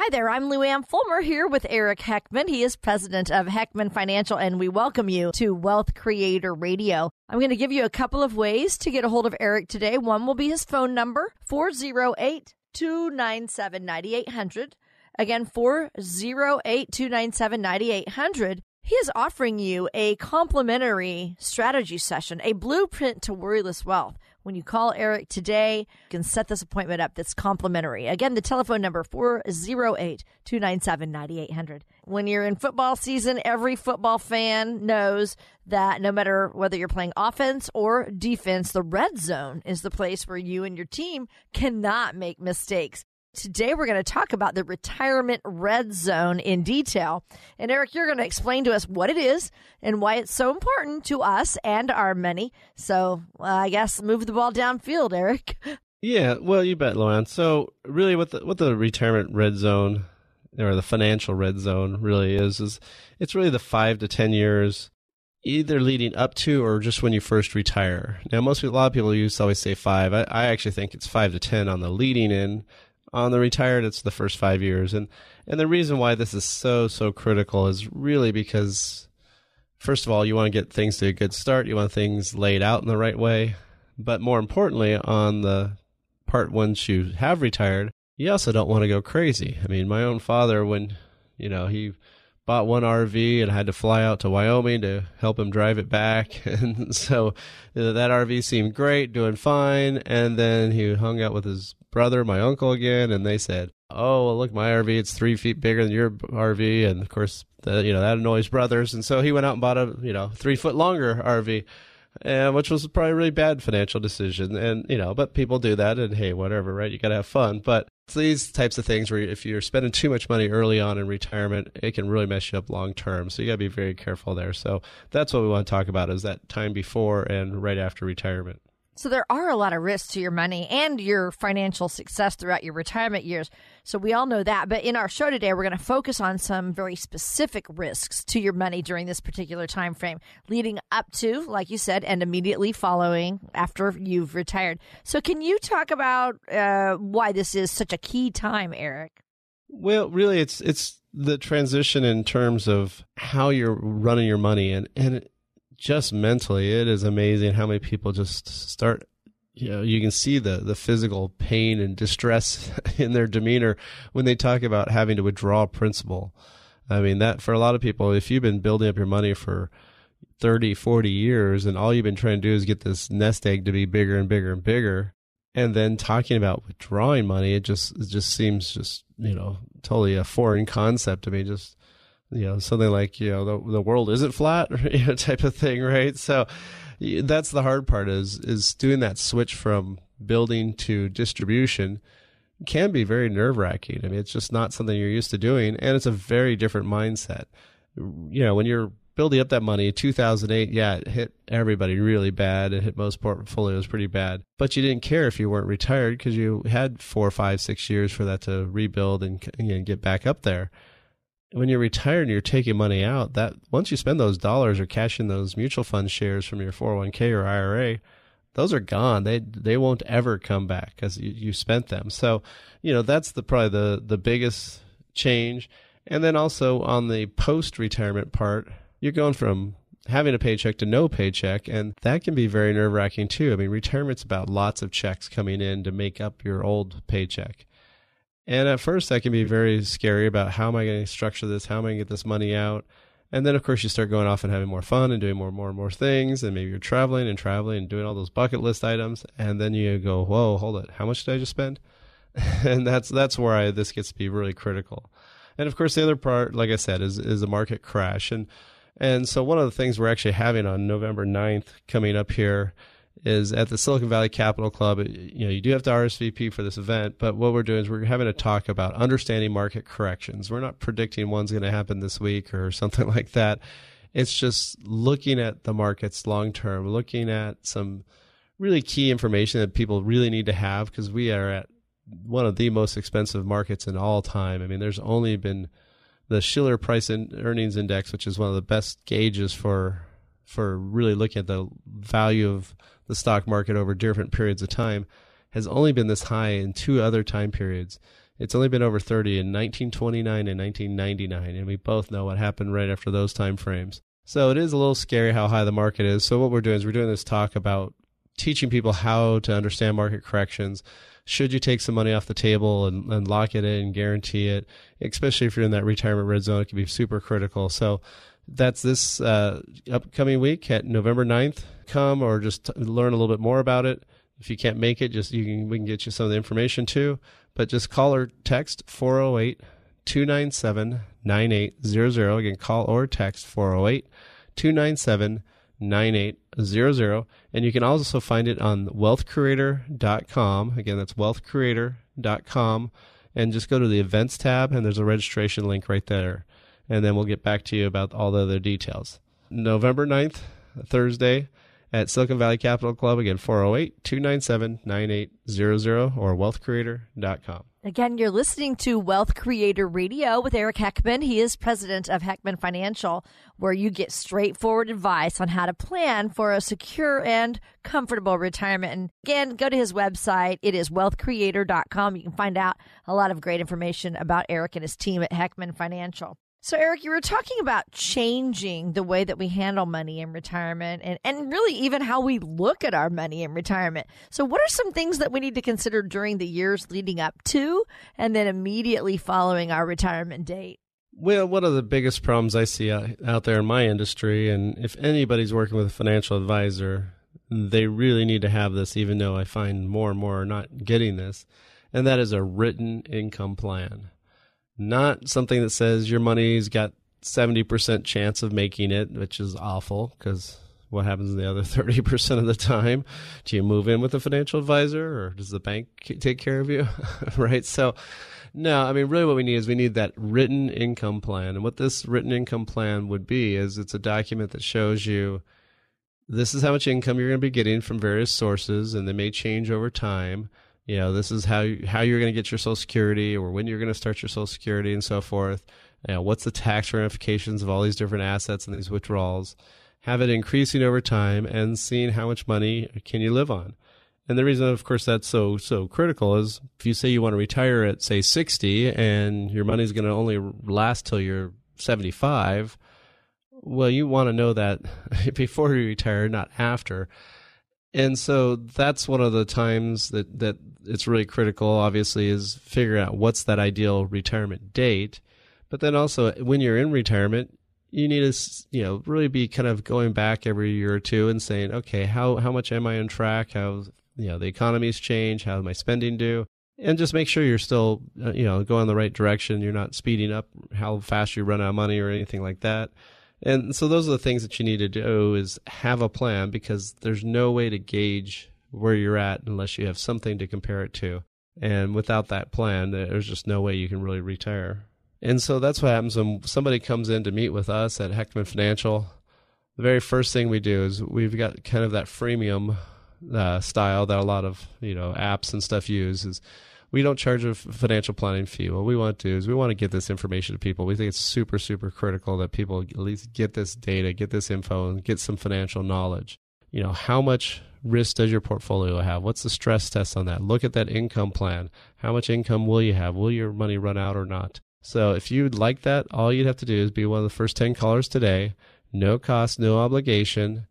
Hi there, I'm Lou Ann Fulmer here with Eric Heckman. He is president of Heckman Financial, and we welcome you to Wealth Creator Radio. I'm going to give you a couple of ways to get a hold of Eric today. One will be his phone number, 408 297 9800. Again, 408 297 9800. He is offering you a complimentary strategy session, a blueprint to worryless wealth. When you call Eric today, you can set this appointment up that's complimentary. Again, the telephone number 408 297 9800. When you're in football season, every football fan knows that no matter whether you're playing offense or defense, the red zone is the place where you and your team cannot make mistakes. Today, we're going to talk about the retirement red zone in detail. And Eric, you're going to explain to us what it is and why it's so important to us and our money. So, uh, I guess move the ball downfield, Eric. Yeah, well, you bet, Luann. So, really, what the what the retirement red zone or the financial red zone really is is it's really the five to ten years either leading up to or just when you first retire. Now, most a lot of people use always say five. I, I actually think it's five to ten on the leading in on the retired, it's the first five years. And and the reason why this is so so critical is really because first of all, you want to get things to a good start. You want things laid out in the right way. But more importantly, on the part once you have retired, you also don't want to go crazy. I mean, my own father, when you know he bought one RV and had to fly out to Wyoming to help him drive it back. And so that RV seemed great, doing fine. And then he hung out with his brother, my uncle again, and they said, "Oh, well, look, my RV it's three feet bigger than your RV," and of course, the, you know that annoys brothers, and so he went out and bought a you know three foot longer RV and which was probably a really bad financial decision. And you know, but people do that, and hey, whatever, right? You got to have fun. But these types of things where if you're spending too much money early on in retirement, it can really mess you up long term. So you got to be very careful there. So that's what we want to talk about: is that time before and right after retirement. So there are a lot of risks to your money and your financial success throughout your retirement years. So we all know that. But in our show today, we're going to focus on some very specific risks to your money during this particular time frame, leading up to, like you said, and immediately following after you've retired. So can you talk about uh, why this is such a key time, Eric? Well, really, it's it's the transition in terms of how you're running your money, and and just mentally, it is amazing how many people just start. You know, you can see the the physical pain and distress in their demeanor when they talk about having to withdraw principal. I mean, that for a lot of people, if you've been building up your money for 30, 40 years and all you've been trying to do is get this nest egg to be bigger and bigger and bigger, and then talking about withdrawing money, it just it just seems just you know totally a foreign concept to me. Just you know something like you know the the world isn't flat you know, type of thing right? So that's the hard part is is doing that switch from building to distribution can be very nerve wracking i mean it's just not something you're used to doing and it's a very different mindset. You know when you're building up that money 2008 yeah it hit everybody really bad. It hit most portfolios pretty bad. But you didn't care if you weren't retired because you had four five six years for that to rebuild and get back up there when you're retired and you're taking money out, that once you spend those dollars or cash in those mutual fund shares from your 401k or IRA, those are gone. They they won't ever come back because you, you spent them. So, you know, that's the probably the the biggest change. And then also on the post retirement part, you're going from having a paycheck to no paycheck, and that can be very nerve wracking too. I mean, retirement's about lots of checks coming in to make up your old paycheck. And at first, that can be very scary about how am I going to structure this? How am I going to get this money out? And then, of course, you start going off and having more fun and doing more and more and more things. And maybe you're traveling and traveling and doing all those bucket list items. And then you go, whoa, hold it. How much did I just spend? and that's that's where I, this gets to be really critical. And of course, the other part, like I said, is is a market crash. And and so one of the things we're actually having on November 9th coming up here is at the Silicon Valley Capital Club. You know, you do have to RSVP for this event, but what we're doing is we're having a talk about understanding market corrections. We're not predicting one's going to happen this week or something like that. It's just looking at the markets long term, looking at some really key information that people really need to have because we are at one of the most expensive markets in all time. I mean, there's only been the Shiller Price and Earnings Index, which is one of the best gauges for for really looking at the value of the stock market over different periods of time, has only been this high in two other time periods. It's only been over 30 in 1929 and 1999, and we both know what happened right after those time frames. So it is a little scary how high the market is. So what we're doing is we're doing this talk about teaching people how to understand market corrections. Should you take some money off the table and, and lock it in guarantee it, especially if you're in that retirement red zone, it can be super critical. So that's this uh, upcoming week at November 9th. Come or just t- learn a little bit more about it. If you can't make it, just you can we can get you some of the information too. But just call or text 408 297 9800. Again, call or text 408 297 9800. And you can also find it on wealthcreator.com. Again, that's wealthcreator.com. And just go to the events tab, and there's a registration link right there and then we'll get back to you about all the other details. November 9th, Thursday, at Silicon Valley Capital Club. Again, 408 297 9800 or wealthcreator.com. Again, you're listening to Wealth Creator Radio with Eric Heckman. He is president of Heckman Financial, where you get straightforward advice on how to plan for a secure and comfortable retirement. And again, go to his website. It is wealthcreator.com. You can find out a lot of great information about Eric and his team at Heckman Financial. So, Eric, you were talking about changing the way that we handle money in retirement and, and really even how we look at our money in retirement. So, what are some things that we need to consider during the years leading up to and then immediately following our retirement date? Well, one of the biggest problems I see out there in my industry, and if anybody's working with a financial advisor, they really need to have this, even though I find more and more are not getting this, and that is a written income plan not something that says your money's got 70% chance of making it, which is awful because what happens the other 30% of the time? Do you move in with a financial advisor or does the bank take care of you? right? So, no, I mean, really what we need is we need that written income plan. And what this written income plan would be is it's a document that shows you this is how much income you're going to be getting from various sources and they may change over time you know this is how how you're going to get your social security or when you're going to start your social security and so forth. You know, what's the tax ramifications of all these different assets and these withdrawals? Have it increasing over time and seeing how much money can you live on? And the reason of course that's so so critical is if you say you want to retire at say 60 and your money's going to only last till you're 75 well you want to know that before you retire not after and so that's one of the times that that it's really critical obviously is figuring out what's that ideal retirement date. But then also when you're in retirement you need to you know really be kind of going back every year or two and saying okay how how much am i on track? How you know the economy's change how my spending do and just make sure you're still uh, you know going the right direction. You're not speeding up how fast you run out of money or anything like that and so those are the things that you need to do is have a plan because there's no way to gauge where you're at unless you have something to compare it to. And without that plan, there's just no way you can really retire. And so that's what happens when somebody comes in to meet with us at Heckman Financial. The very first thing we do is we've got kind of that freemium uh, style that a lot of you know apps and stuff use. Is we don't charge a financial planning fee. What we want to do is we want to get this information to people. We think it's super, super critical that people at least get this data, get this info, and get some financial knowledge. You know, how much risk does your portfolio have? What's the stress test on that? Look at that income plan. How much income will you have? Will your money run out or not? So if you'd like that, all you'd have to do is be one of the first 10 callers today. No cost, no obligation.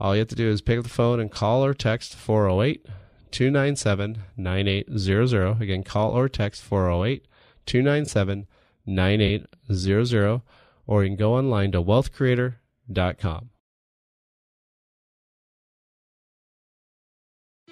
All you have to do is pick up the phone and call or text 408 297 9800. Again, call or text 408 297 9800, or you can go online to wealthcreator.com.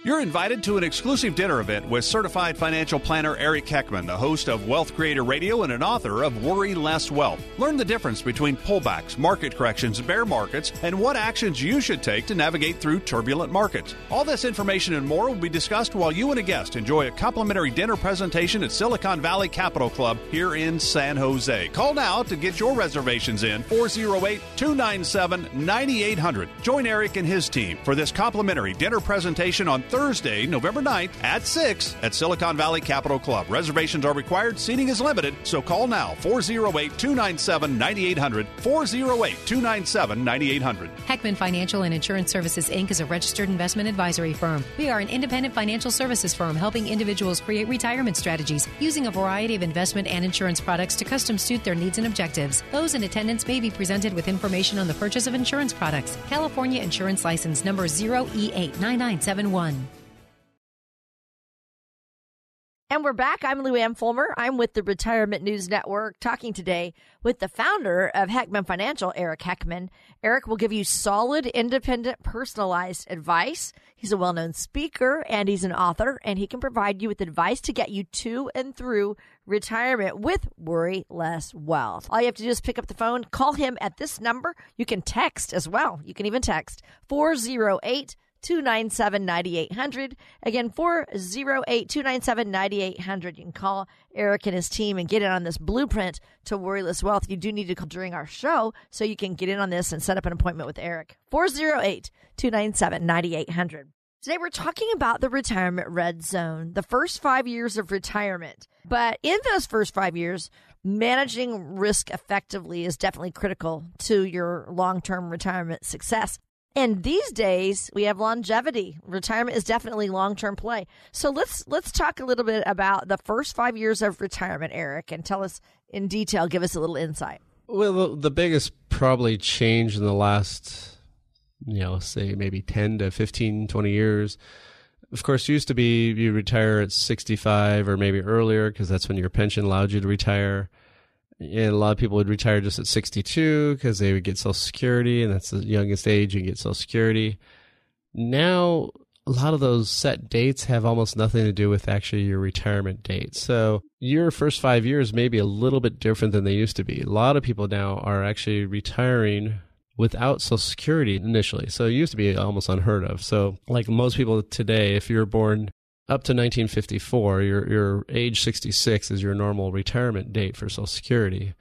You're invited to an exclusive dinner event with certified financial planner Eric Heckman, the host of Wealth Creator Radio and an author of Worry Less Wealth. Learn the difference between pullbacks, market corrections, bear markets, and what actions you should take to navigate through turbulent markets. All this information and more will be discussed while you and a guest enjoy a complimentary dinner presentation at Silicon Valley Capital Club here in San Jose. Call now to get your reservations in 408 297 9800. Join Eric and his team for this complimentary dinner presentation on Thursday, November 9th at 6 at Silicon Valley Capital Club. Reservations are required, seating is limited, so call now 408 297 9800. 408 297 9800. Heckman Financial and Insurance Services Inc. is a registered investment advisory firm. We are an independent financial services firm helping individuals create retirement strategies using a variety of investment and insurance products to custom suit their needs and objectives. Those in attendance may be presented with information on the purchase of insurance products. California Insurance License number 0E89971. And we're back. I'm Lou Ann Fulmer. I'm with the Retirement News Network talking today with the founder of Heckman Financial, Eric Heckman. Eric will give you solid, independent, personalized advice. He's a well known speaker and he's an author, and he can provide you with advice to get you to and through retirement with worry less wealth. All you have to do is pick up the phone, call him at this number. You can text as well. You can even text 408 297 9800. Again, 408 297 9800. You can call Eric and his team and get in on this blueprint to worryless wealth. You do need to call during our show so you can get in on this and set up an appointment with Eric. 408 297 9800. Today we're talking about the retirement red zone, the first five years of retirement. But in those first five years, managing risk effectively is definitely critical to your long term retirement success. And these days we have longevity. Retirement is definitely long-term play. So let's let's talk a little bit about the first 5 years of retirement, Eric, and tell us in detail, give us a little insight. Well, the biggest probably change in the last you know, say maybe 10 to 15, 20 years. Of course, used to be you retire at 65 or maybe earlier because that's when your pension allowed you to retire and a lot of people would retire just at 62 because they would get Social Security, and that's the youngest age you get Social Security. Now, a lot of those set dates have almost nothing to do with actually your retirement date. So, your first five years may be a little bit different than they used to be. A lot of people now are actually retiring without Social Security initially. So, it used to be almost unheard of. So, like most people today, if you're born up to 1954, your your age 66 is your normal retirement date for Social Security,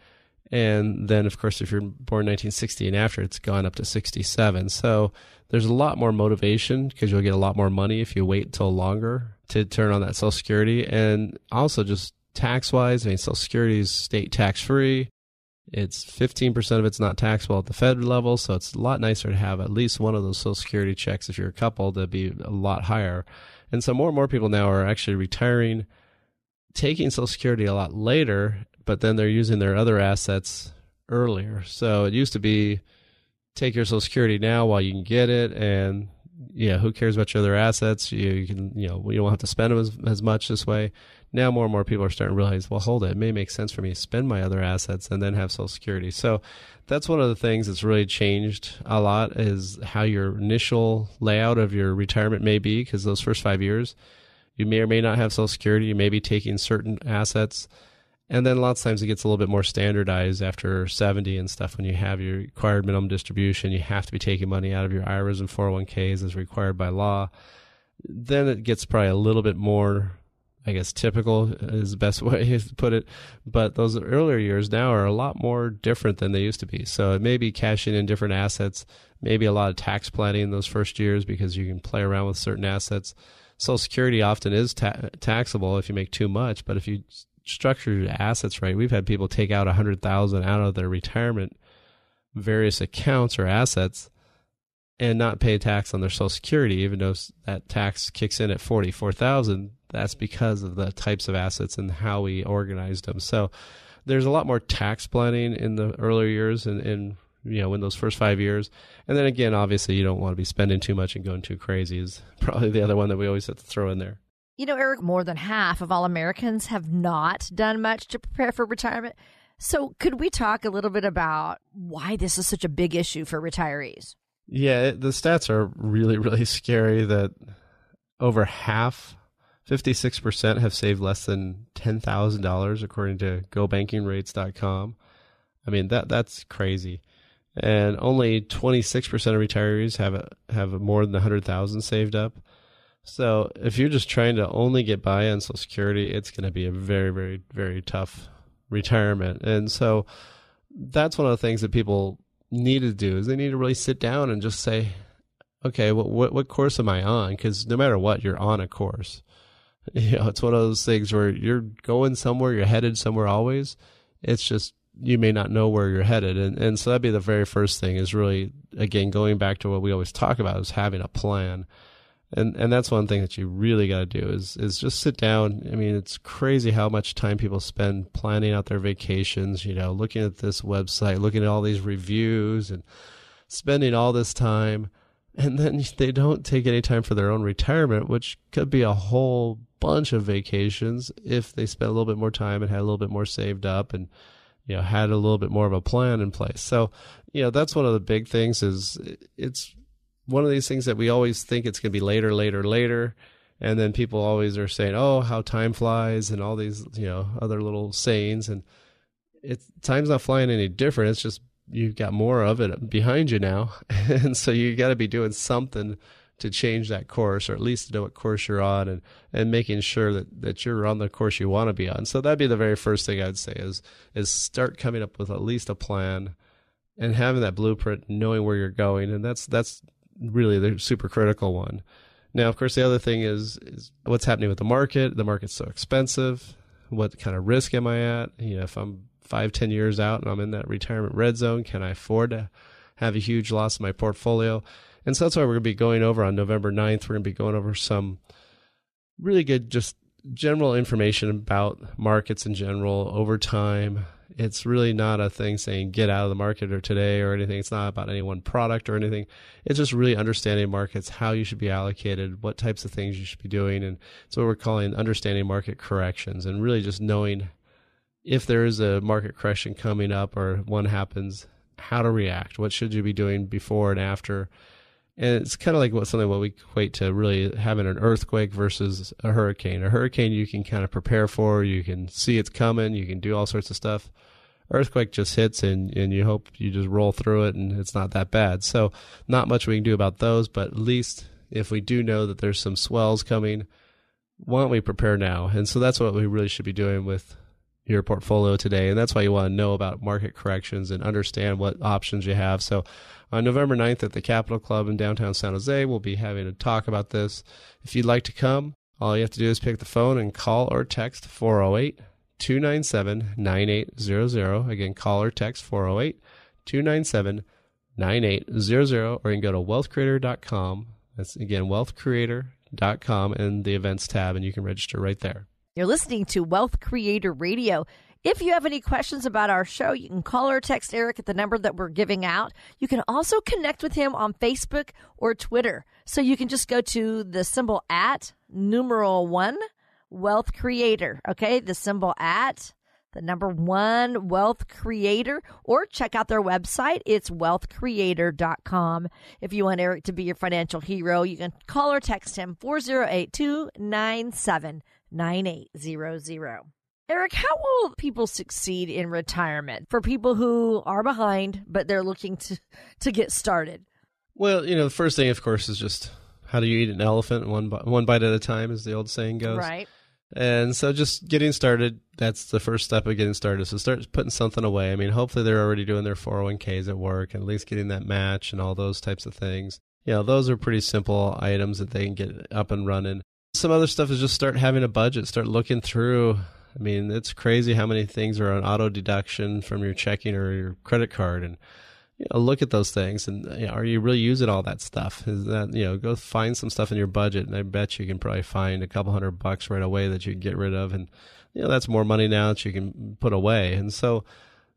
and then of course if you're born 1960 and after, it's gone up to 67. So there's a lot more motivation because you'll get a lot more money if you wait until longer to turn on that Social Security, and also just tax wise, I mean Social Security is state tax free. It's 15% of it's not taxable at the federal level, so it's a lot nicer to have at least one of those Social Security checks if you're a couple to be a lot higher. And so more and more people now are actually retiring, taking Social Security a lot later, but then they're using their other assets earlier. So it used to be take your Social Security now while you can get it, and yeah, who cares about your other assets? You, you can, you know, you don't have to spend them as, as much this way. Now more and more people are starting to realize, well, hold it, it may make sense for me to spend my other assets and then have Social Security. So that's one of the things that's really changed a lot is how your initial layout of your retirement may be because those first five years you may or may not have social security you may be taking certain assets and then lots of times it gets a little bit more standardized after 70 and stuff when you have your required minimum distribution you have to be taking money out of your iras and 401ks as required by law then it gets probably a little bit more I guess typical is the best way to put it. But those earlier years now are a lot more different than they used to be. So it may be cashing in different assets, maybe a lot of tax planning in those first years because you can play around with certain assets. Social Security often is ta- taxable if you make too much, but if you structure your assets right, we've had people take out a hundred thousand out of their retirement various accounts or assets and not pay tax on their social security even though that tax kicks in at 44,000 that's because of the types of assets and how we organized them. So there's a lot more tax planning in the earlier years and you know in those first five years. And then again obviously you don't want to be spending too much and going too crazy is probably the other one that we always have to throw in there. You know eric more than half of all americans have not done much to prepare for retirement. So could we talk a little bit about why this is such a big issue for retirees yeah the stats are really really scary that over half, 56% have saved less than $10,000 according to gobankingrates.com. I mean, that that's crazy. And only 26% of retirees have a, have more than 100,000 saved up. So if you're just trying to only get by on Social Security, it's going to be a very, very, very tough retirement. And so that's one of the things that people need to do is they need to really sit down and just say, okay, what what, what course am I on? Because no matter what, you're on a course. You know, it's one of those things where you're going somewhere, you're headed somewhere always. It's just you may not know where you're headed, and and so that'd be the very first thing is really again going back to what we always talk about is having a plan and and that's one thing that you really got to do is is just sit down. I mean, it's crazy how much time people spend planning out their vacations. You know, looking at this website, looking at all these reviews, and spending all this time, and then they don't take any time for their own retirement, which could be a whole bunch of vacations if they spent a little bit more time and had a little bit more saved up and you know had a little bit more of a plan in place. So, you know, that's one of the big things is it's one of these things that we always think it's going to be later, later, later. And then people always are saying, "Oh, how time flies," and all these, you know, other little sayings. And it's time's not flying any different. It's just you've got more of it behind you now, and so you got to be doing something to change that course, or at least know what course you're on, and and making sure that that you're on the course you want to be on. So that'd be the very first thing I'd say is is start coming up with at least a plan and having that blueprint, knowing where you're going, and that's that's really the super critical one. Now, of course, the other thing is is what's happening with the market. The market's so expensive. What kind of risk am I at? You know, if I'm five, ten years out and I'm in that retirement red zone, can I afford to have a huge loss in my portfolio? And so that's why we're going to be going over on November 9th. We're going to be going over some really good, just general information about markets in general over time, it's really not a thing saying get out of the market or today or anything. It's not about any one product or anything. It's just really understanding markets, how you should be allocated, what types of things you should be doing. And what we're calling understanding market corrections and really just knowing if there is a market correction coming up or one happens, how to react. What should you be doing before and after? And it's kind of like what something what we equate to really having an earthquake versus a hurricane. A hurricane you can kind of prepare for, you can see it's coming, you can do all sorts of stuff. Earthquake just hits and and you hope you just roll through it and it's not that bad. So not much we can do about those, but at least if we do know that there's some swells coming, why don't we prepare now? And so that's what we really should be doing with your portfolio today. And that's why you want to know about market corrections and understand what options you have. So on November 9th at the Capital Club in downtown San Jose, we'll be having a talk about this. If you'd like to come, all you have to do is pick the phone and call or text 408 297 9800. Again, call or text 408 297 9800, or you can go to wealthcreator.com. That's again, wealthcreator.com and the events tab, and you can register right there. You're listening to Wealth Creator Radio. If you have any questions about our show, you can call or text Eric at the number that we're giving out. You can also connect with him on Facebook or Twitter. So you can just go to the symbol at numeral one wealth creator. Okay. The symbol at the number one wealth creator or check out their website. It's wealthcreator.com. If you want Eric to be your financial hero, you can call or text him 408 297 9800. Eric, how will people succeed in retirement for people who are behind but they're looking to to get started? Well, you know, the first thing, of course, is just how do you eat an elephant one one bite at a time, as the old saying goes. Right. And so, just getting started, that's the first step of getting started. So, start putting something away. I mean, hopefully, they're already doing their 401ks at work, and at least getting that match and all those types of things. You know, those are pretty simple items that they can get up and running. Some other stuff is just start having a budget, start looking through. I mean, it's crazy how many things are on auto deduction from your checking or your credit card, and you know, look at those things. And you know, are you really using all that stuff? Is that you know, go find some stuff in your budget, and I bet you can probably find a couple hundred bucks right away that you can get rid of, and you know, that's more money now that you can put away. And so,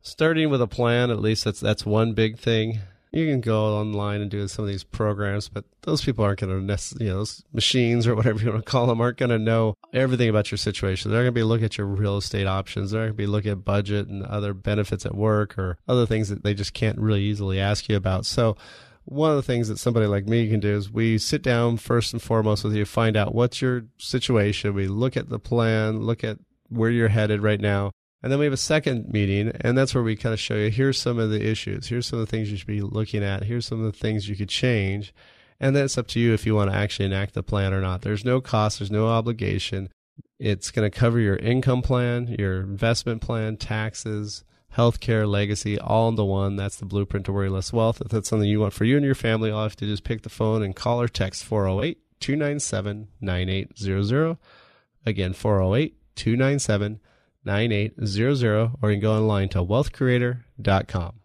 starting with a plan, at least that's that's one big thing you can go online and do some of these programs, but those people aren't going to you know, those machines or whatever you want to call them aren't going to know everything about your situation. They're going to be looking at your real estate options. They're going to be looking at budget and other benefits at work or other things that they just can't really easily ask you about. So one of the things that somebody like me can do is we sit down first and foremost with you, find out what's your situation. We look at the plan, look at where you're headed right now. And then we have a second meeting, and that's where we kind of show you here's some of the issues, here's some of the things you should be looking at, here's some of the things you could change. And then it's up to you if you want to actually enact the plan or not. There's no cost, there's no obligation. It's going to cover your income plan, your investment plan, taxes, healthcare, legacy, all into one. That's the blueprint to worry less wealth. If that's something you want for you and your family, all you have to do is pick the phone and call or text 408 297 9800. Again, 408 297 9800, or you can go online to wealthcreator.com.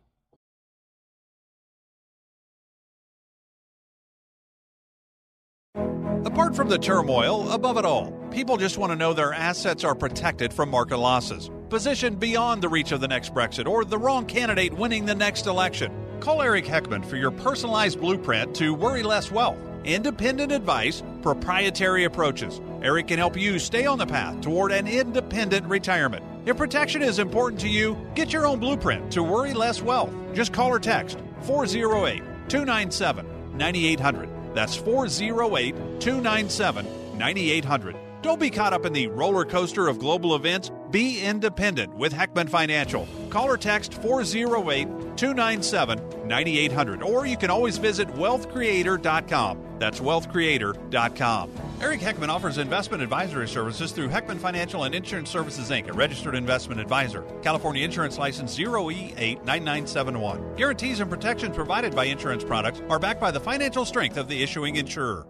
Apart from the turmoil, above it all, people just want to know their assets are protected from market losses, positioned beyond the reach of the next Brexit or the wrong candidate winning the next election. Call Eric Heckman for your personalized blueprint to worry less wealth. Independent advice, proprietary approaches. Eric can help you stay on the path toward an independent retirement. If protection is important to you, get your own blueprint to worry less wealth. Just call or text 408 297 9800. That's 408 297 9800. Don't be caught up in the roller coaster of global events. Be independent with Heckman Financial. Call or text 408 297 9800, or you can always visit wealthcreator.com. That's wealthcreator.com. Eric Heckman offers investment advisory services through Heckman Financial and Insurance Services Inc., a registered investment advisor. California Insurance License 0E89971. Guarantees and protections provided by insurance products are backed by the financial strength of the issuing insurer.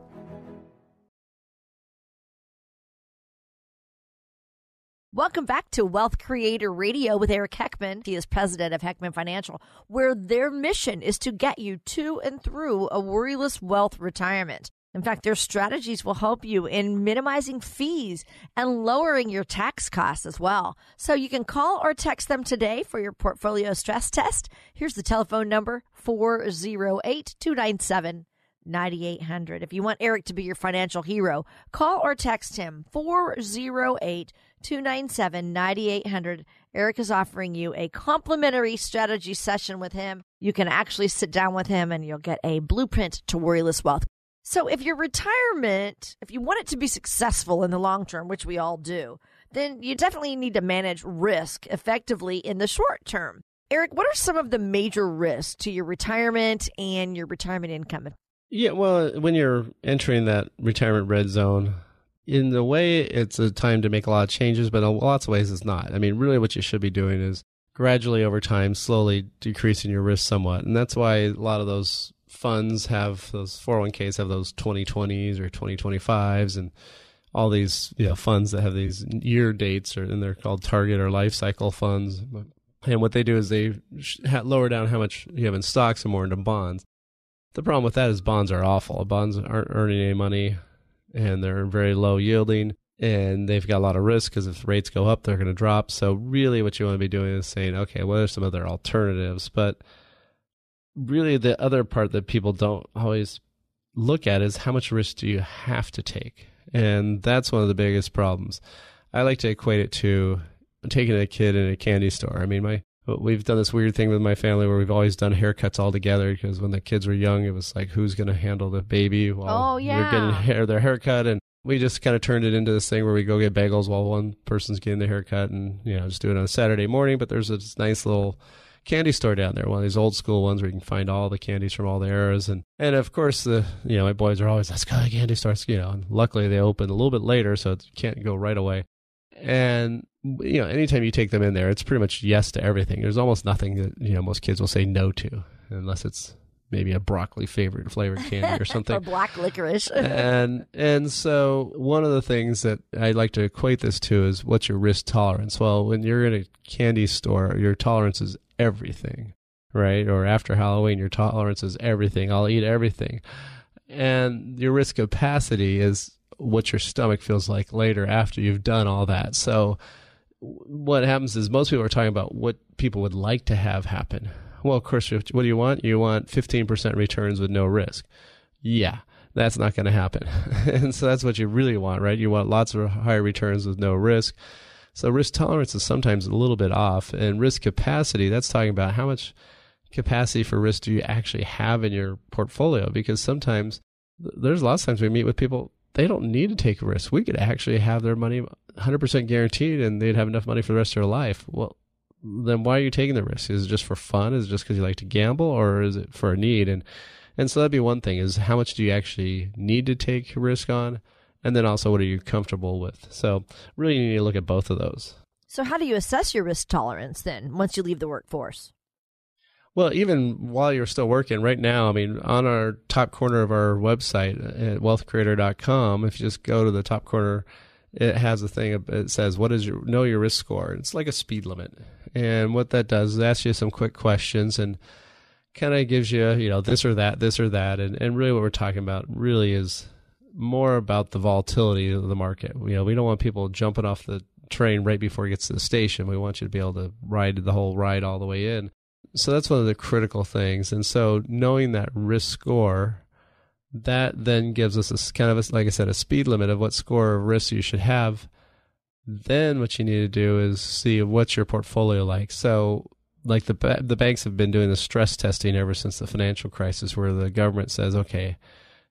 Welcome back to Wealth Creator Radio with Eric Heckman. He is president of Heckman Financial, where their mission is to get you to and through a worryless wealth retirement. In fact, their strategies will help you in minimizing fees and lowering your tax costs as well. So you can call or text them today for your portfolio stress test. Here's the telephone number 408 297 9800. If you want Eric to be your financial hero, call or text him 408 297 9800. Eric is offering you a complimentary strategy session with him. You can actually sit down with him and you'll get a blueprint to worryless wealth. So, if your retirement, if you want it to be successful in the long term, which we all do, then you definitely need to manage risk effectively in the short term. Eric, what are some of the major risks to your retirement and your retirement income? Yeah, well, when you're entering that retirement red zone, in the way it's a time to make a lot of changes, but in lots of ways it's not. I mean, really what you should be doing is gradually over time, slowly decreasing your risk somewhat. And that's why a lot of those funds have those 401ks have those 2020s or 2025s and all these you know, funds that have these year dates or and they're called target or life cycle funds. And what they do is they lower down how much you have in stocks and more into bonds. The problem with that is bonds are awful. Bonds aren't earning any money and they're very low yielding and they've got a lot of risk because if rates go up, they're going to drop. So really, what you want to be doing is saying, okay, what are some other alternatives? But really, the other part that people don't always look at is how much risk do you have to take, and that's one of the biggest problems. I like to equate it to taking a kid in a candy store. I mean, my we've done this weird thing with my family where we've always done haircuts all together because when the kids were young, it was like who's going to handle the baby while oh, yeah. you're getting hair, their haircut, and we just kind of turned it into this thing where we go get bagels while one person's getting the haircut, and you know just do it on a Saturday morning. But there's this nice little candy store down there, one of these old school ones where you can find all the candies from all the eras, and and of course the you know my boys are always let's go to the candy store, you know. And luckily they open a little bit later, so it can't go right away. And you know, anytime you take them in there, it's pretty much yes to everything. There's almost nothing that you know most kids will say no to, unless it's maybe a broccoli favorite flavored candy or something, or black licorice. and and so one of the things that I like to equate this to is what's your risk tolerance. Well, when you're in a candy store, your tolerance is everything, right? Or after Halloween, your tolerance is everything. I'll eat everything, and your risk capacity is what your stomach feels like later after you've done all that. So what happens is most people are talking about what people would like to have happen. Well, of course, what do you want? You want 15% returns with no risk. Yeah, that's not going to happen. and so that's what you really want, right? You want lots of higher returns with no risk. So risk tolerance is sometimes a little bit off. And risk capacity, that's talking about how much capacity for risk do you actually have in your portfolio? Because sometimes there's lots of times we meet with people they don't need to take a risk. We could actually have their money 100% guaranteed and they'd have enough money for the rest of their life. Well, then why are you taking the risk? Is it just for fun? Is it just because you like to gamble or is it for a need? And, and so that'd be one thing is how much do you actually need to take risk on? And then also what are you comfortable with? So really you need to look at both of those. So how do you assess your risk tolerance then once you leave the workforce? Well, even while you're still working right now, I mean, on our top corner of our website at wealthcreator.com, if you just go to the top corner, it has a thing, it says, what is your, know your risk score? It's like a speed limit. And what that does is ask you some quick questions and kind of gives you, you know, this or that, this or that. And, and really what we're talking about really is more about the volatility of the market. You know, we don't want people jumping off the train right before it gets to the station. We want you to be able to ride the whole ride all the way in. So that's one of the critical things. And so knowing that risk score, that then gives us a kind of a, like I said, a speed limit of what score of risk you should have. Then what you need to do is see what's your portfolio like. So like the the banks have been doing the stress testing ever since the financial crisis, where the government says, okay,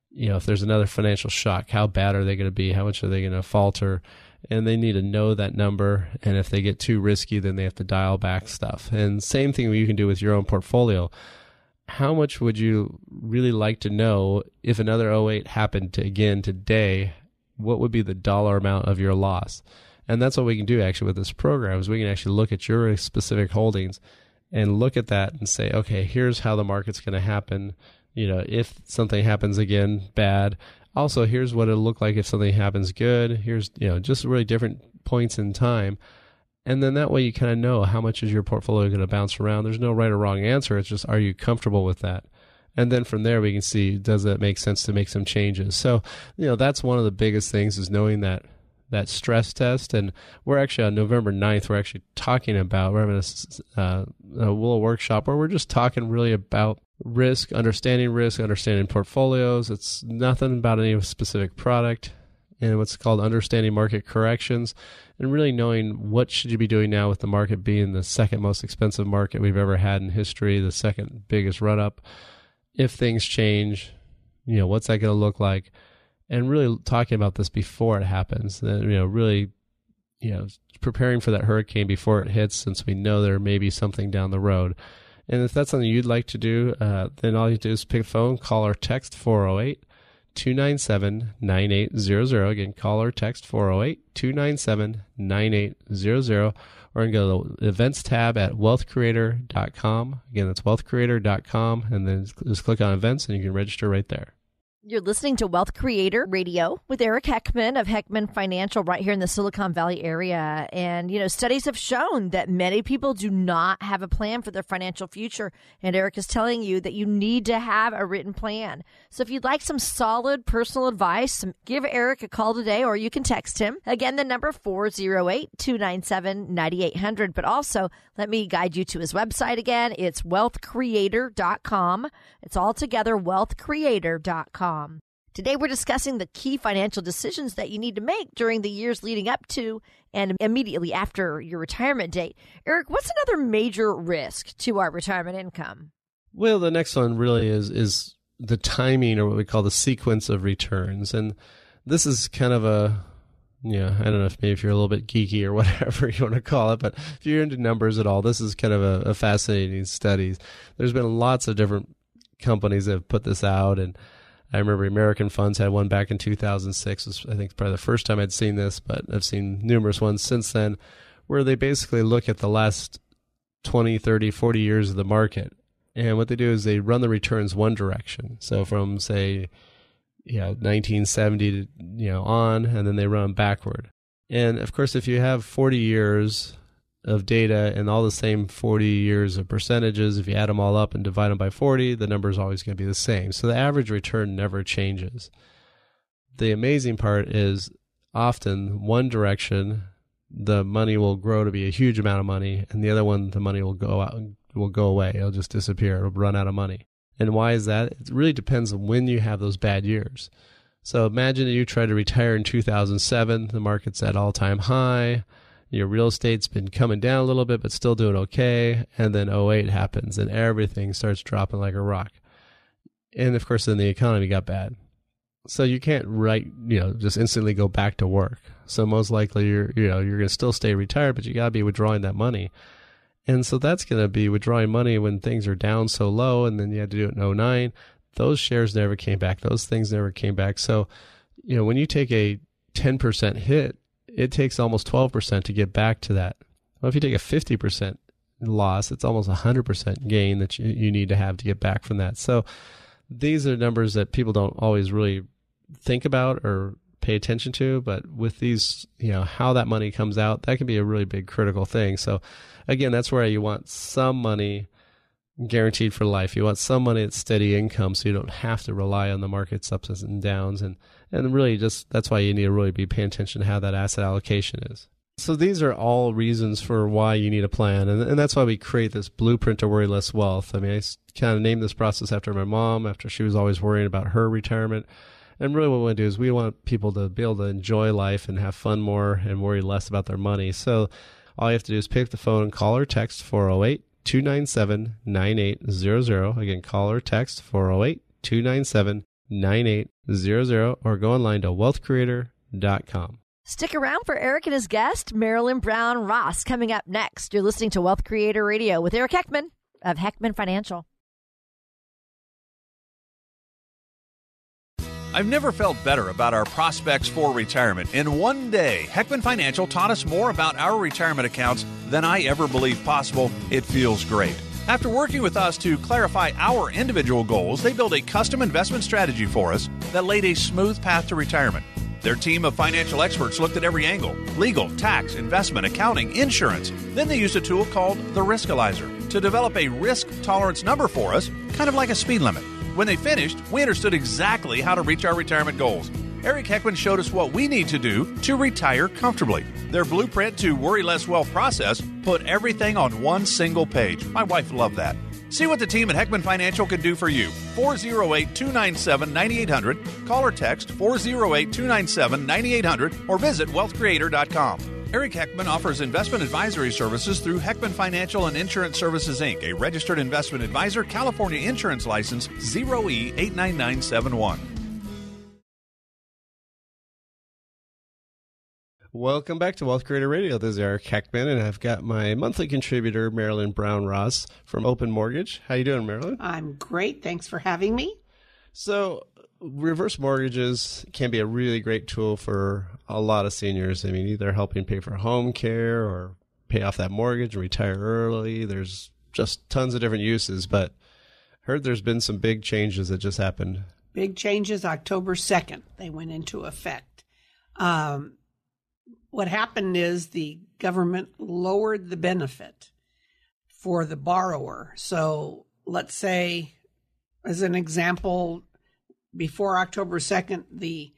you know, if there's another financial shock, how bad are they going to be? How much are they going to falter? And they need to know that number. And if they get too risky, then they have to dial back stuff. And same thing you can do with your own portfolio. How much would you really like to know if another 08 happened to, again today? What would be the dollar amount of your loss? And that's what we can do actually with this program is we can actually look at your specific holdings and look at that and say, okay, here's how the market's going to happen. You know, if something happens again bad, also here's what it'll look like if something happens good. Here's you know just really different points in time. And then that way you kind of know how much is your portfolio going to bounce around. There's no right or wrong answer. It's just are you comfortable with that? And then from there we can see does it make sense to make some changes? So you know that's one of the biggest things is knowing that that stress test. And we're actually on november 9th we're actually talking about we're having a, uh, a little workshop where we're just talking really about risk, understanding risk, understanding portfolios. It's nothing about any specific product and what's called understanding market corrections and really knowing what should you be doing now with the market being the second most expensive market we've ever had in history, the second biggest run up. If things change, you know, what's that going to look like? And really talking about this before it happens. Then You know, really, you know, preparing for that hurricane before it hits since we know there may be something down the road and if that's something you'd like to do, uh, then all you do is pick a phone, call or text 408 297 9800. Again, call or text 408 297 9800. Or you can go to the events tab at wealthcreator.com. Again, that's wealthcreator.com. And then just click on events and you can register right there. You're listening to Wealth Creator Radio with Eric Heckman of Heckman Financial right here in the Silicon Valley area. And, you know, studies have shown that many people do not have a plan for their financial future. And Eric is telling you that you need to have a written plan. So if you'd like some solid personal advice, give Eric a call today or you can text him. Again, the number 408 297 9800. But also, let me guide you to his website again. It's wealthcreator.com. It's all together, wealthcreator.com. Today, we're discussing the key financial decisions that you need to make during the years leading up to and immediately after your retirement date. Eric, what's another major risk to our retirement income? Well, the next one really is is the timing or what we call the sequence of returns. And this is kind of a yeah, I don't know if maybe if you're a little bit geeky or whatever you want to call it, but if you're into numbers at all, this is kind of a, a fascinating study. There's been lots of different companies that have put this out and I remember American Funds had one back in 2006. Was, I think probably the first time I'd seen this, but I've seen numerous ones since then where they basically look at the last 20, 30, 40 years of the market. And what they do is they run the returns one direction. So from say, you know, 1970 to, you know, on, and then they run backward. And of course, if you have 40 years of data and all the same 40 years of percentages. If you add them all up and divide them by 40, the number is always going to be the same. So the average return never changes. The amazing part is often one direction, the money will grow to be a huge amount of money, and the other one, the money will go out, will go away. It'll just disappear. It'll run out of money. And why is that? It really depends on when you have those bad years. So imagine that you try to retire in 2007, the market's at all time high Your real estate's been coming down a little bit, but still doing okay. And then 08 happens and everything starts dropping like a rock. And of course, then the economy got bad. So you can't right, you know, just instantly go back to work. So most likely you're, you know, you're going to still stay retired, but you got to be withdrawing that money. And so that's going to be withdrawing money when things are down so low. And then you had to do it in 09. Those shares never came back. Those things never came back. So, you know, when you take a 10% hit, it takes almost 12% to get back to that. Well, if you take a 50% loss, it's almost 100% gain that you, you need to have to get back from that. So these are numbers that people don't always really think about or pay attention to. But with these, you know, how that money comes out, that can be a really big critical thing. So again, that's where you want some money guaranteed for life. You want some money at steady income so you don't have to rely on the market's ups and downs. And, and really just that's why you need to really be paying attention to how that asset allocation is. So these are all reasons for why you need a plan. And, and that's why we create this blueprint to worry less wealth. I mean, I kind of named this process after my mom, after she was always worrying about her retirement. And really, what we want to do is we want people to be able to enjoy life and have fun more and worry less about their money. So all you have to do is pick up the phone and call or text 408 297 9800. Again, call or text 408 297 9800 or go online to wealthcreator.com. Stick around for Eric and his guest, Marilyn Brown Ross, coming up next. You're listening to Wealth Creator Radio with Eric Heckman of Heckman Financial. I've never felt better about our prospects for retirement. In one day, Heckman Financial taught us more about our retirement accounts than I ever believed possible. It feels great. After working with us to clarify our individual goals, they built a custom investment strategy for us that laid a smooth path to retirement. Their team of financial experts looked at every angle legal, tax, investment, accounting, insurance. Then they used a tool called the Riskalyzer to develop a risk tolerance number for us, kind of like a speed limit. When they finished, we understood exactly how to reach our retirement goals. Eric Heckman showed us what we need to do to retire comfortably. Their blueprint to worry less wealth process put everything on one single page. My wife loved that. See what the team at Heckman Financial can do for you. 408 297 9800. Call or text 408 297 9800 or visit wealthcreator.com. Eric Heckman offers investment advisory services through Heckman Financial and Insurance Services Inc., a registered investment advisor, California Insurance License E 0E89971. Welcome back to Wealth Creator Radio. This is Eric Heckman, and I've got my monthly contributor, Marilyn Brown Ross from Open Mortgage. How you doing, Marilyn? I'm great. Thanks for having me. So, reverse mortgages can be a really great tool for a lot of seniors. I mean, either helping pay for home care or pay off that mortgage and retire early. There's just tons of different uses, but heard there's been some big changes that just happened. Big changes October 2nd. They went into effect. Um, what happened is the government lowered the benefit for the borrower. So let's say, as an example, before October 2nd, the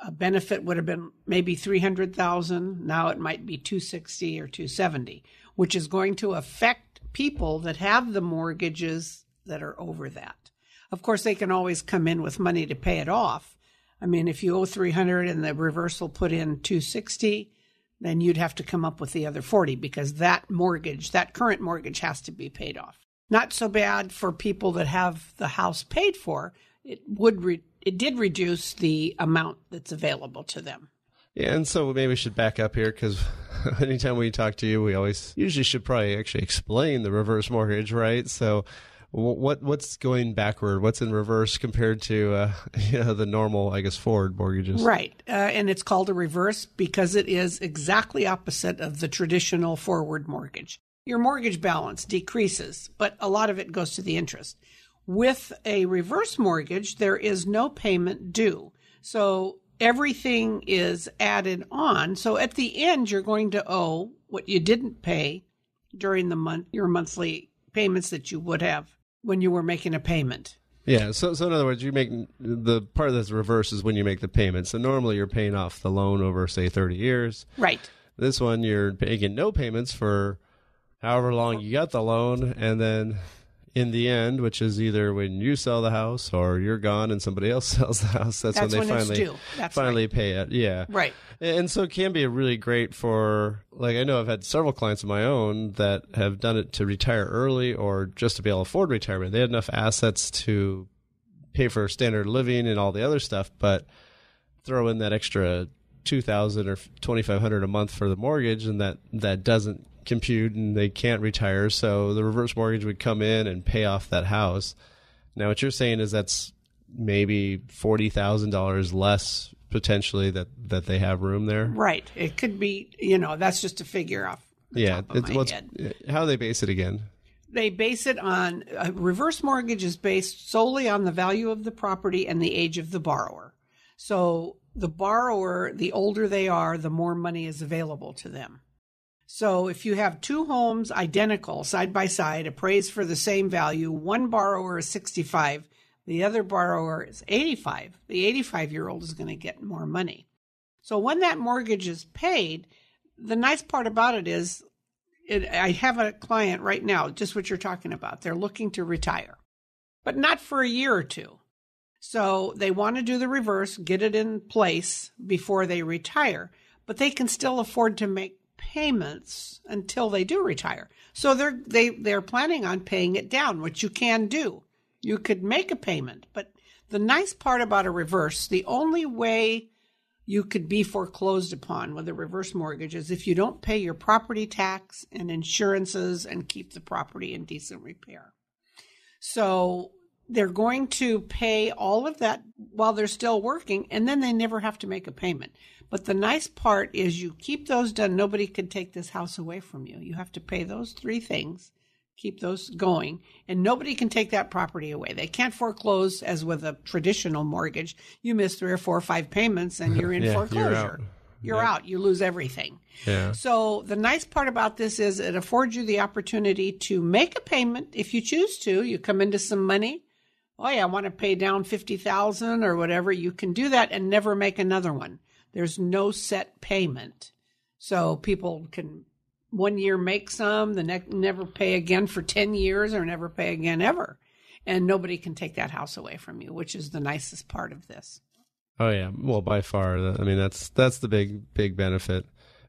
uh, benefit would have been maybe 300,000. Now it might be 260 or 270, which is going to affect people that have the mortgages that are over that. Of course, they can always come in with money to pay it off. I mean, if you owe 300 and the reversal put in 260, then you'd have to come up with the other 40 because that mortgage, that current mortgage has to be paid off. Not so bad for people that have the house paid for. It would re- it did reduce the amount that's available to them. Yeah, and so maybe we should back up here because anytime we talk to you, we always usually should probably actually explain the reverse mortgage, right? So, what what's going backward? What's in reverse compared to uh, you know, the normal, I guess, forward mortgages? Right, uh, and it's called a reverse because it is exactly opposite of the traditional forward mortgage. Your mortgage balance decreases, but a lot of it goes to the interest. With a reverse mortgage, there is no payment due. So everything is added on. So at the end, you're going to owe what you didn't pay during the month, your monthly payments that you would have when you were making a payment. Yeah. So, so in other words, you make the part that's reverse is when you make the payment. So normally you're paying off the loan over, say, 30 years. Right. This one, you're making no payments for however long you got the loan, and then in the end, which is either when you sell the house or you're gone and somebody else sells the house, that's, That's when when they it's finally. Finally right. pay it. Yeah, Right. And so it can be really great for like I know I've had several clients of my own that have done it to retire early or just to be able to afford retirement. They had enough assets to pay for standard living and all the other stuff, but throw in that extra two thousand or twenty five hundred a month for the mortgage, and that that doesn't compute, and they can't retire. So the reverse mortgage would come in and pay off that house. Now, what you're saying is that's maybe forty thousand dollars less potentially that that they have room there. Right. It could be, you know, that's just a figure off. Yeah, it's what's head. how they base it again. They base it on a reverse mortgage is based solely on the value of the property and the age of the borrower. So the borrower, the older they are, the more money is available to them. So if you have two homes identical side by side, appraised for the same value, one borrower is 65, the other borrower is 85. The 85 year old is going to get more money. So when that mortgage is paid, the nice part about it is it, I have a client right now, just what you're talking about. They're looking to retire, but not for a year or two. So they want to do the reverse, get it in place before they retire, but they can still afford to make payments until they do retire. So they're they they're planning on paying it down, which you can do. You could make a payment, but the nice part about a reverse, the only way you could be foreclosed upon with a reverse mortgage is if you don't pay your property tax and insurances and keep the property in decent repair. So they're going to pay all of that while they're still working and then they never have to make a payment. But the nice part is you keep those done. Nobody can take this house away from you. You have to pay those three things, keep those going, and nobody can take that property away. They can't foreclose as with a traditional mortgage. You miss three or four or five payments and you're in Yeah, you're foreclosure. out. You're out. You lose everything. Yeah. So the nice part about this is it affords you the opportunity to make a payment if you choose to. You come into some money. Oh yeah, I want to pay down fifty thousand or whatever. You can do that and never make another one. There's no set payment, so people can one year make some, the next never pay again for ten years or never pay again ever, and nobody can take that house away from you, which is the nicest part of this. Oh yeah, well by far. I mean that's that's the big big benefit.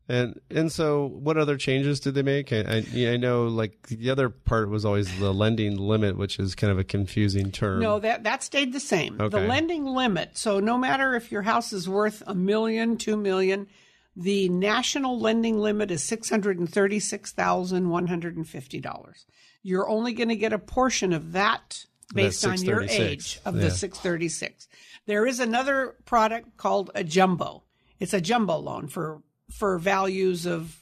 And and so what other changes did they make? I, I, I know like the other part was always the lending limit, which is kind of a confusing term. No, that that stayed the same. Okay. The lending limit. So no matter if your house is worth a million, two million, the national lending limit is six hundred and thirty-six thousand one hundred and fifty dollars. You're only going to get a portion of that based on your age of Yeah. the six thirty-six. There is another product called a jumbo. It's a jumbo loan for for values of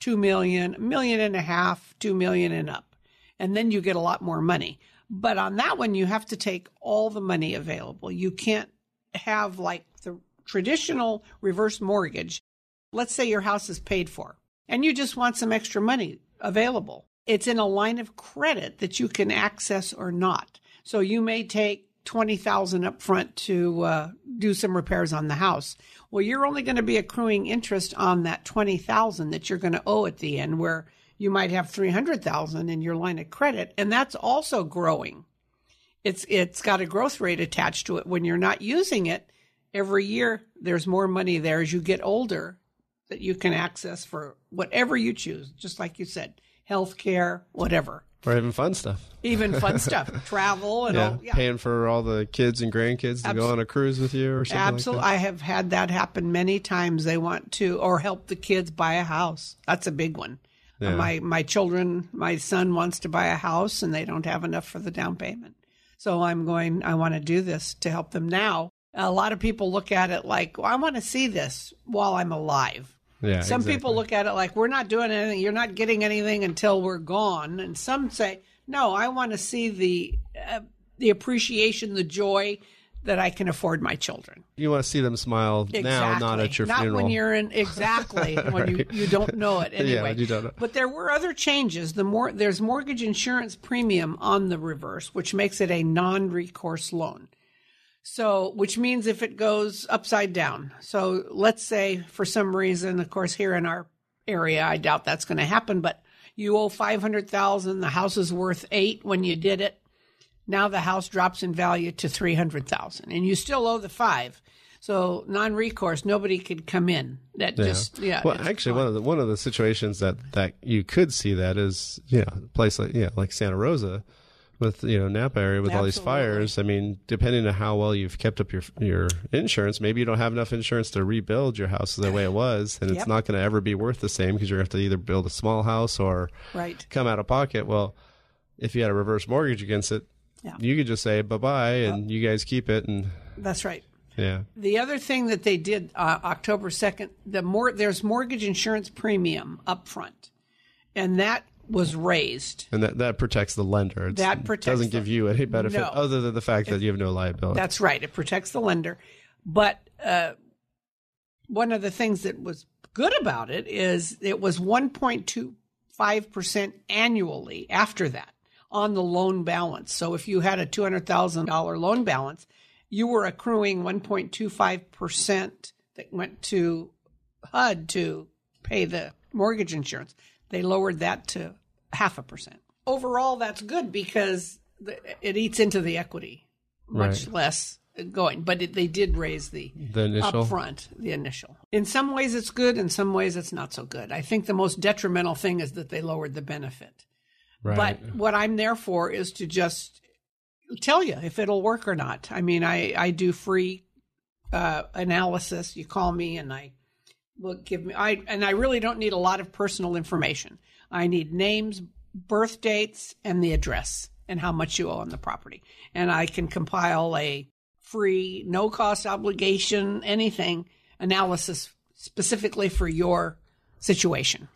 two million, million and a half, two million and up. And then you get a lot more money. But on that one, you have to take all the money available. You can't have like the traditional reverse mortgage. Let's say your house is paid for and you just want some extra money available. It's in a line of credit that you can access or not. So you may take 20,000 up front to uh, do some repairs on the house. Well, you're only going to be accruing interest on that 20,000 that you're going to owe at the end where you might have 300,000 in your line of credit and that's also growing. It's it's got a growth rate attached to it when you're not using it. Every year there's more money there as you get older that you can access for whatever you choose, just like you said, health care, whatever. Or even fun stuff. Even fun stuff, travel and Yeah, all. Yeah. paying for all the kids and grandkids to go on a cruise with you or something. Absolutely. Like I have had that happen many times. They want to or help the kids buy a house. That's a big one. Uh, Yeah. My my children, my son wants to buy a house and they don't have enough for the down payment. So I'm going I want to do this to help them now. A lot of people look at it like, well, I want to see this while I'm alive. Yeah, Some exactly. people look at it like we're not doing anything. You're not getting anything until we're gone. And some say, no, I want to see the uh, the appreciation, the joy that I can afford my children. You want to see them smile now, not at your not funeral. when you're in exactly when you, you don't know it anyway. Yeah, you don't know. But there were other changes. The more there's mortgage insurance premium on the reverse, which makes it a non-recourse loan. So, which means if it goes upside down. So, let's say for some reason, of course, here in our area, I doubt that's going to happen, but You owe 500,000, the house is worth 8 when you did it. Now the house drops in value to 300,000 and you still owe the 5. So non-recourse, nobody could come in. That Yeah. just yeah. Well, actually, fine. one of the one of the situations that that you could see that is, you know, a place like yeah, like Santa Rosa, with you know Napa area with all these fires. I mean, depending on how well you've kept up your your insurance, maybe you don't have enough insurance to rebuild your house the way it was, and it's not going to ever be worth the same because you're going to have to either build a small house or right. come out of pocket. Well, if you had a reverse mortgage against it, Yeah. you could just say bye bye and you guys keep it and That's right. yeah. The other thing that they did uh, October second, the more there's mortgage insurance premium up front, and that was raised. And that, that protects the lender. It's, That protects doesn't give you any benefit No. other than the fact that you have no liability. That's right. It protects the lender. But uh, one of the things that was good about it is it was 1.25% annually after that on the loan balance. So if you had a $200,000 loan balance, you were accruing 1.25% that went to HUD to pay the mortgage insurance. They lowered that to half a percent. Overall, that's good because the, it eats into the equity much Right. less going. But it, they did raise the The initial? upfront, the initial. In some ways, it's good. In some ways, it's not so good. I think the most detrimental thing is that they lowered the benefit. right. But what I'm there for is to just tell you if it'll work or not. I mean, I, I do free uh, analysis. You call me and I will give me, I, and I really don't need a lot of personal information. I need names, birth dates, and the address and how much you owe on the property. And I can compile a free, no cost obligation, anything analysis specifically for your situation.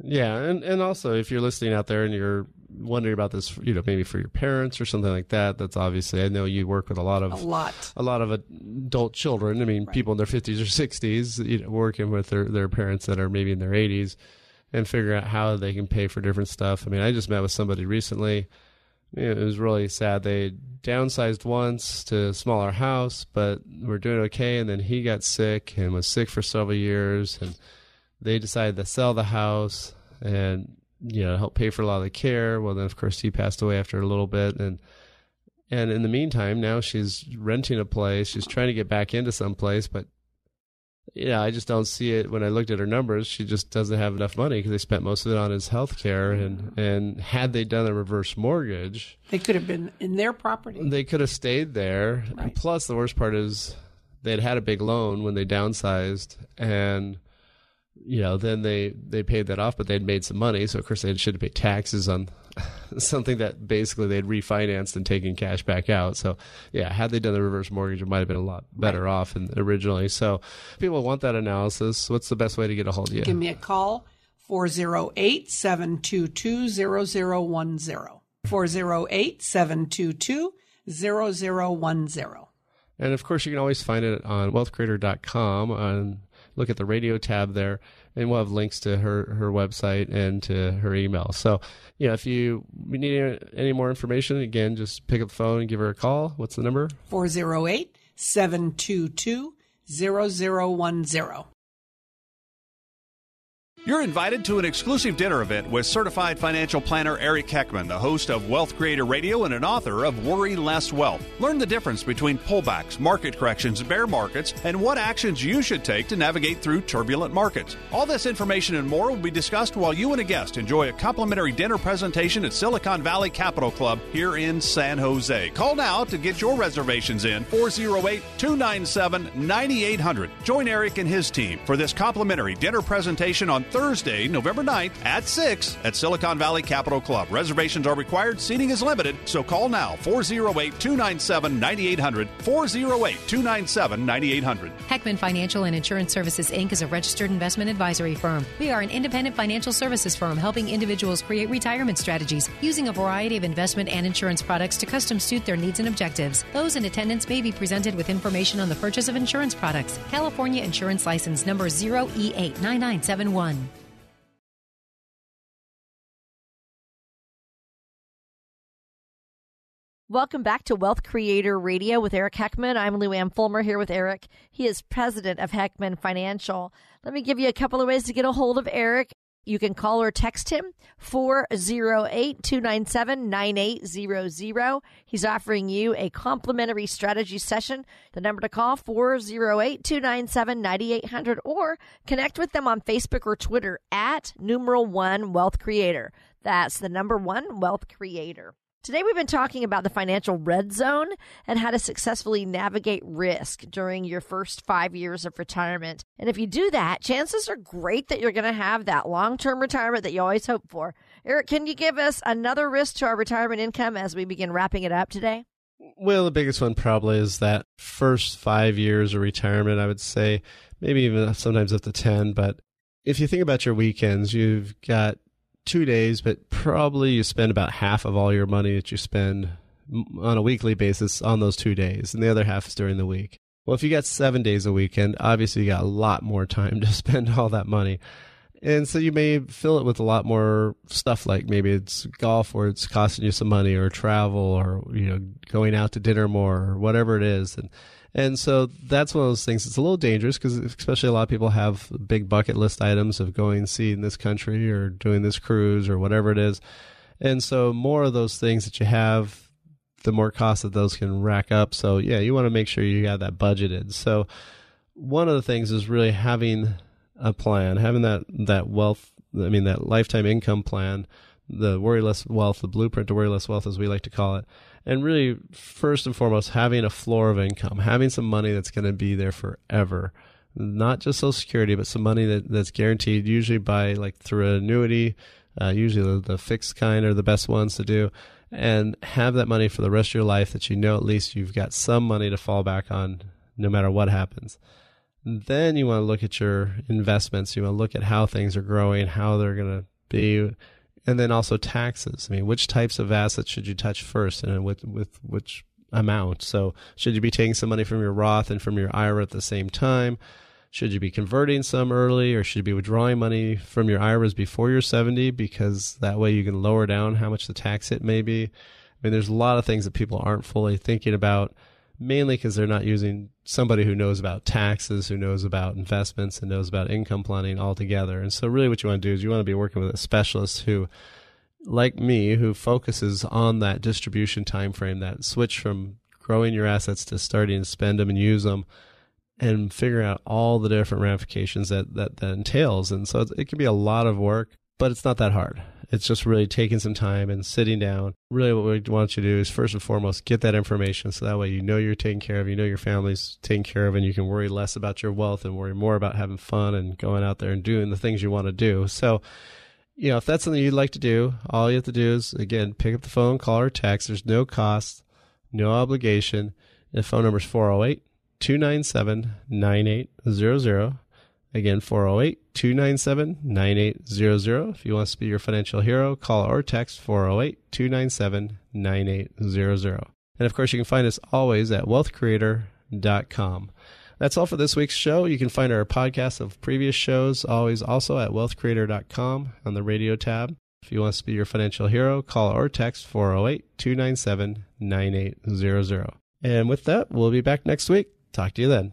Yeah, and and also if you're listening out there and you're wondering about this, you know, maybe for your parents or something like that, that's obviously I know you work with a lot of A lot. a lot of adult children. I mean, people in their 50s or 60s, you know, working with their their parents that are maybe in their 80s and figure out how they can pay for different stuff. I mean, I just met with somebody recently. You know, It was really sad. They downsized once to a smaller house, but we're doing okay. And then he got sick and was sick for several years. And they decided to sell the house and you know help pay for a lot of the care. Well, then of course he passed away after a little bit, and and in the meantime, now she's renting a place. She's trying to get back into some place, but yeah, I just don't see it. When I looked at her numbers, she just doesn't have enough money because they spent most of it on his health care. And and had they done a reverse mortgage, They could have been in their property. they could have stayed there. And plus, the worst part is they'd had a big loan when they downsized, and you know, then they they paid that off, but they'd made some money, so of course they should have paid taxes on something that basically they'd refinanced and taken cash back out. So yeah, had they done the reverse mortgage, it might have been a lot better off in, originally. So people want that analysis. What's the best way to get a hold of you? Give me a call 408 722 0010. 408 722 0010. And of course, you can always find it on wealthcreator.com and look at the radio tab there. And we'll have links to her, her website and to her email. So, yeah, if you need any, more information, again, just pick up the phone and give her a call. What's the number? 408 722 0010. You're invited to an exclusive dinner event with certified financial planner Eric Heckman, the host of Wealth Creator Radio and an author of Worry Less Wealth. Learn the difference between pullbacks, market corrections, bear markets, and what actions you should take to navigate through turbulent markets. All this information and more will be discussed while you and a guest enjoy a complimentary dinner presentation at Silicon Valley Capital Club here in San Jose. Call now to get your reservations in 408 297 9800. Join Eric and his team for this complimentary dinner presentation on Thursday, November 9th at 6 at Silicon Valley Capital Club. Reservations are required, seating is limited, so call now 408 297 9800. 408 297 9800. Heckman Financial and Insurance Services Inc. is a registered investment advisory firm. We are an independent financial services firm helping individuals create retirement strategies using a variety of investment and insurance products to custom suit their needs and objectives. Those in attendance may be presented with information on the purchase of insurance products. California Insurance License number E 0E89971. Welcome back to Wealth Creator Radio with Eric Heckman. I'm Lou Ann Fulmer here with Eric. He is president of Heckman Financial. Let me give you a couple of ways to get a hold of Eric. You can call or text him 408 297 9800. He's offering you a complimentary strategy session. The number to call 408 297 9800 or connect with them on Facebook or Twitter at numeral one wealth creator. That's the number one wealth creator. Today, we've been talking about the financial red zone and how to successfully navigate risk during your first five years of retirement. And if you do that, chances are great that you're going to have that long term retirement that you always hope for. Eric, can you give us another risk to our retirement income as we begin wrapping it up today? Well, the biggest one probably is that first five years of retirement, I would say, maybe even sometimes up to 10. But if you think about your weekends, you've got two days, but probably you spend about half of all your money that you spend on a weekly basis on those two days, and the other half is during the week. Well, if you got seven days a weekend, obviously you got a lot more time to spend all that money. And so you may fill it with a lot more stuff like maybe it's golf or it's costing you some money or travel or, you know, going out to dinner more or whatever it is. And and so that's one of those things. It's a little dangerous because especially a lot of people have big bucket list items of going seeing this country or doing this cruise or whatever it is. And so more of those things that you have, the more cost that those can rack up. So yeah, you want to make sure you got that budgeted. So one of the things is really having a plan, having that, that wealth, I mean, that lifetime income plan, the worry less wealth, the blueprint to worry less wealth, as we like to call it. And really first and foremost having a floor of income having some money that's going to be there forever. Not just social security but some money that, that's guaranteed usually by like through an annuity uh, usually the, the fixed kind are the best ones to do. And have that money for the rest of your life that you know at least you've got some money to fall back on no matter what happens then you want to look at your investments you want to look at how things are growing how they're going to be and then also taxes. I mean, which types of assets should you touch first, and with with which amount? So, should you be taking some money from your Roth and from your IRA at the same time? Should you be converting some early, or should you be withdrawing money from your IRAs before you're 70 because that way you can lower down how much the tax hit may be? I mean, there's a lot of things that people aren't fully thinking about mainly because they're not using somebody who knows about taxes, who knows about investments, and knows about income planning altogether. And so, really, what you want to do is you want to be working with a specialist who, like me, who focuses on that distribution time frame, that switch from growing your assets to starting to spend them and use them. And figuring out all the different ramifications that, that that entails. And so it can be a lot of work, but it's not that hard. It's just really taking some time and sitting down. Really, what we want you to do is first and foremost get that information so that way you know you're taken care of, you know your family's taken care of, and you can worry less about your wealth and worry more about having fun and going out there and doing the things you want to do. So, you know, if that's something you'd like to do, all you have to do is, again, pick up the phone, call or text. There's no cost, no obligation. The phone number is 408 297 9800. Again, 408 297 9800. If you want to be your financial hero, call or text 408 297 9800. And of course, you can find us always at wealthcreator.com. That's all for this week's show. You can find our podcast of previous shows always also at wealthcreator.com on the radio tab. If you want to be your financial hero, call or text 408 297 9800. And with that, we'll be back next week. Talk to you then.